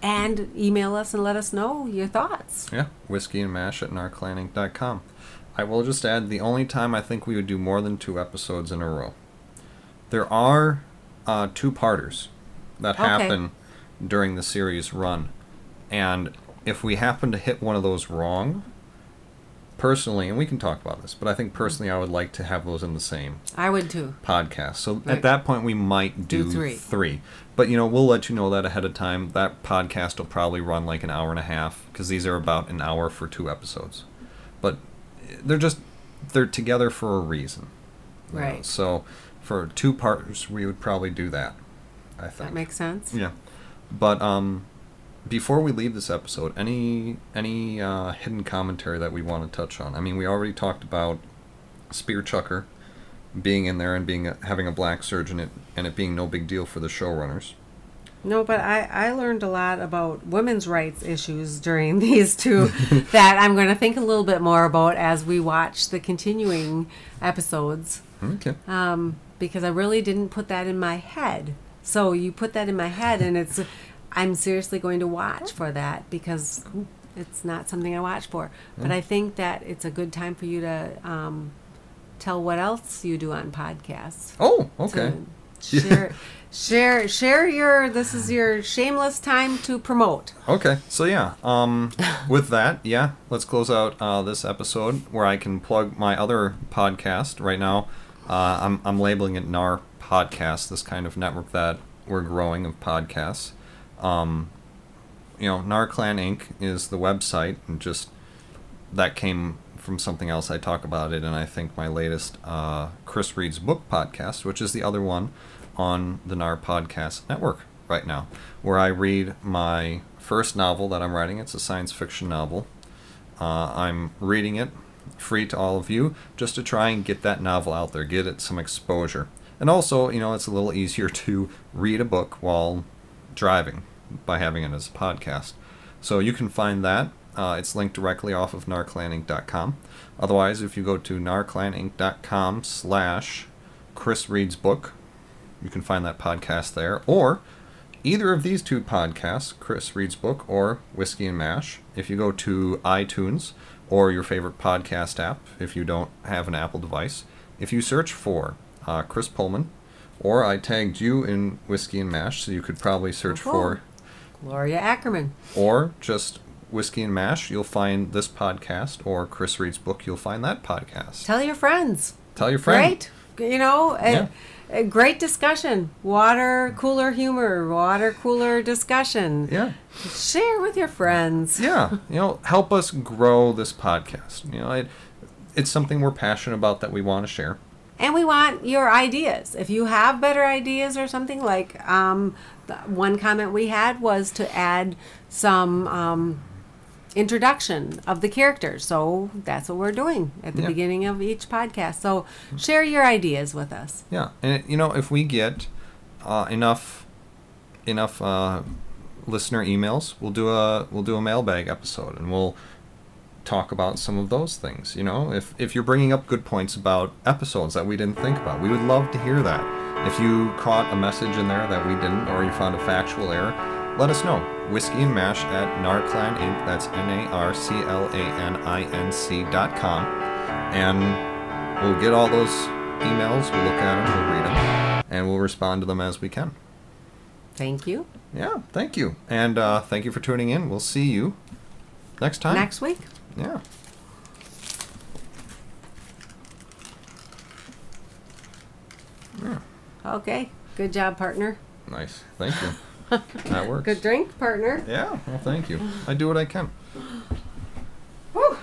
and email us and let us know your thoughts. Yeah, whiskey and mash at narclaninc.com. I will just add the only time I think we would do more than two episodes in a row. There are uh, two parters that Okay. happen during the series run, and if we happen to hit one of those wrong, personally, and we can talk about this, but I think personally I would like to have those in the same I would too. podcast. So Right. at that point, we might Do do, three. three. But you know, we'll let you know that ahead of time. That podcast will probably run like an hour and a half because these are about an hour for two episodes. But they're just they're together for a reason. you know. Right. So for two parts, we would probably do that. I think. That makes sense. Yeah. But um, before we leave this episode, any any uh, hidden commentary that we want to touch on? I mean, we already talked about Spear Chucker being in there and being a, having a black surgeon it, and it being no big deal for the showrunners. No, but I, I learned a lot about women's rights issues during these two that I'm going to think a little bit more about as we watch the continuing episodes Okay. um, because I really didn't put that in my head. So you put that in my head, and it's I'm seriously going to watch for that because it's not something I watch for. But I think that it's a good time for you to um, tell what else you do on podcasts Oh, okay. share share share your this is your shameless time to promote Okay, so yeah, um, with that, yeah, let's close out uh, this episode where I can plug my other podcast right now. Uh, I'm, I'm labeling it NAR Podcast, this kind of network that we're growing of podcasts. Um, you know, NarClan Inc. is the website, and just that came from something else. I talk about it, and I think my latest uh, Chris Reed's book podcast, which is the other one on the NAR Podcast Network right now, where I read my first novel that I'm writing. It's a science fiction novel. Uh, I'm reading it free to all of you just to try and get that novel out there, get it some exposure. And also, you know, it's a little easier to read a book while driving by having it as a podcast. So you can find that. Uh, it's linked directly off of narclaninc.com. Otherwise, if you go to narclaninc.com slash Chris Reed's book, you can find that podcast there. Or either of these two podcasts, Chris Reed's book or Whiskey and Mash, if you go to iTunes or your favorite podcast app, if you don't have an Apple device, if you search for uh, Chris Pullman, or I tagged you in Whiskey and Mash, so you could probably search Oh, cool. for, gloria ackerman or just Whiskey and Mash, you'll find this podcast, or Chris Reed's book, you'll find that podcast. tell your friends. Tell your friends. great. You know a, Yeah. a great discussion. Water cooler humor water cooler discussion. Yeah. share with your friends. Yeah. You know help us grow this podcast. You know it, it's something we're passionate about that we want to share. And we want your ideas. If you have better ideas or something like um, the one comment we had was to add some um, introduction of the characters. So that's what we're doing at the Yeah. beginning of each podcast. So share your ideas with us. Yeah and you know if we get uh, enough enough uh, listener emails we'll do a we'll do a mailbag episode and we'll talk about some of those things you know? If if you're bringing up good points about episodes that we didn't think about we would love to hear that. If you caught a message in there that we didn't or you found a factual error let us know. Whiskey and Mash at Narclan Inc. That's N A R C L A N I N C dot com. And we'll get all those emails, we'll look at them, we'll read them, and we'll respond to them as we can. Thank you. Yeah, thank you. And uh, thank you for tuning in. We'll see you next time. Next week. Yeah. Yeah. Okay. Good job, partner. Nice. Thank you that works. Good drink, partner. Yeah. Well, thank you. I do what I can. Whew.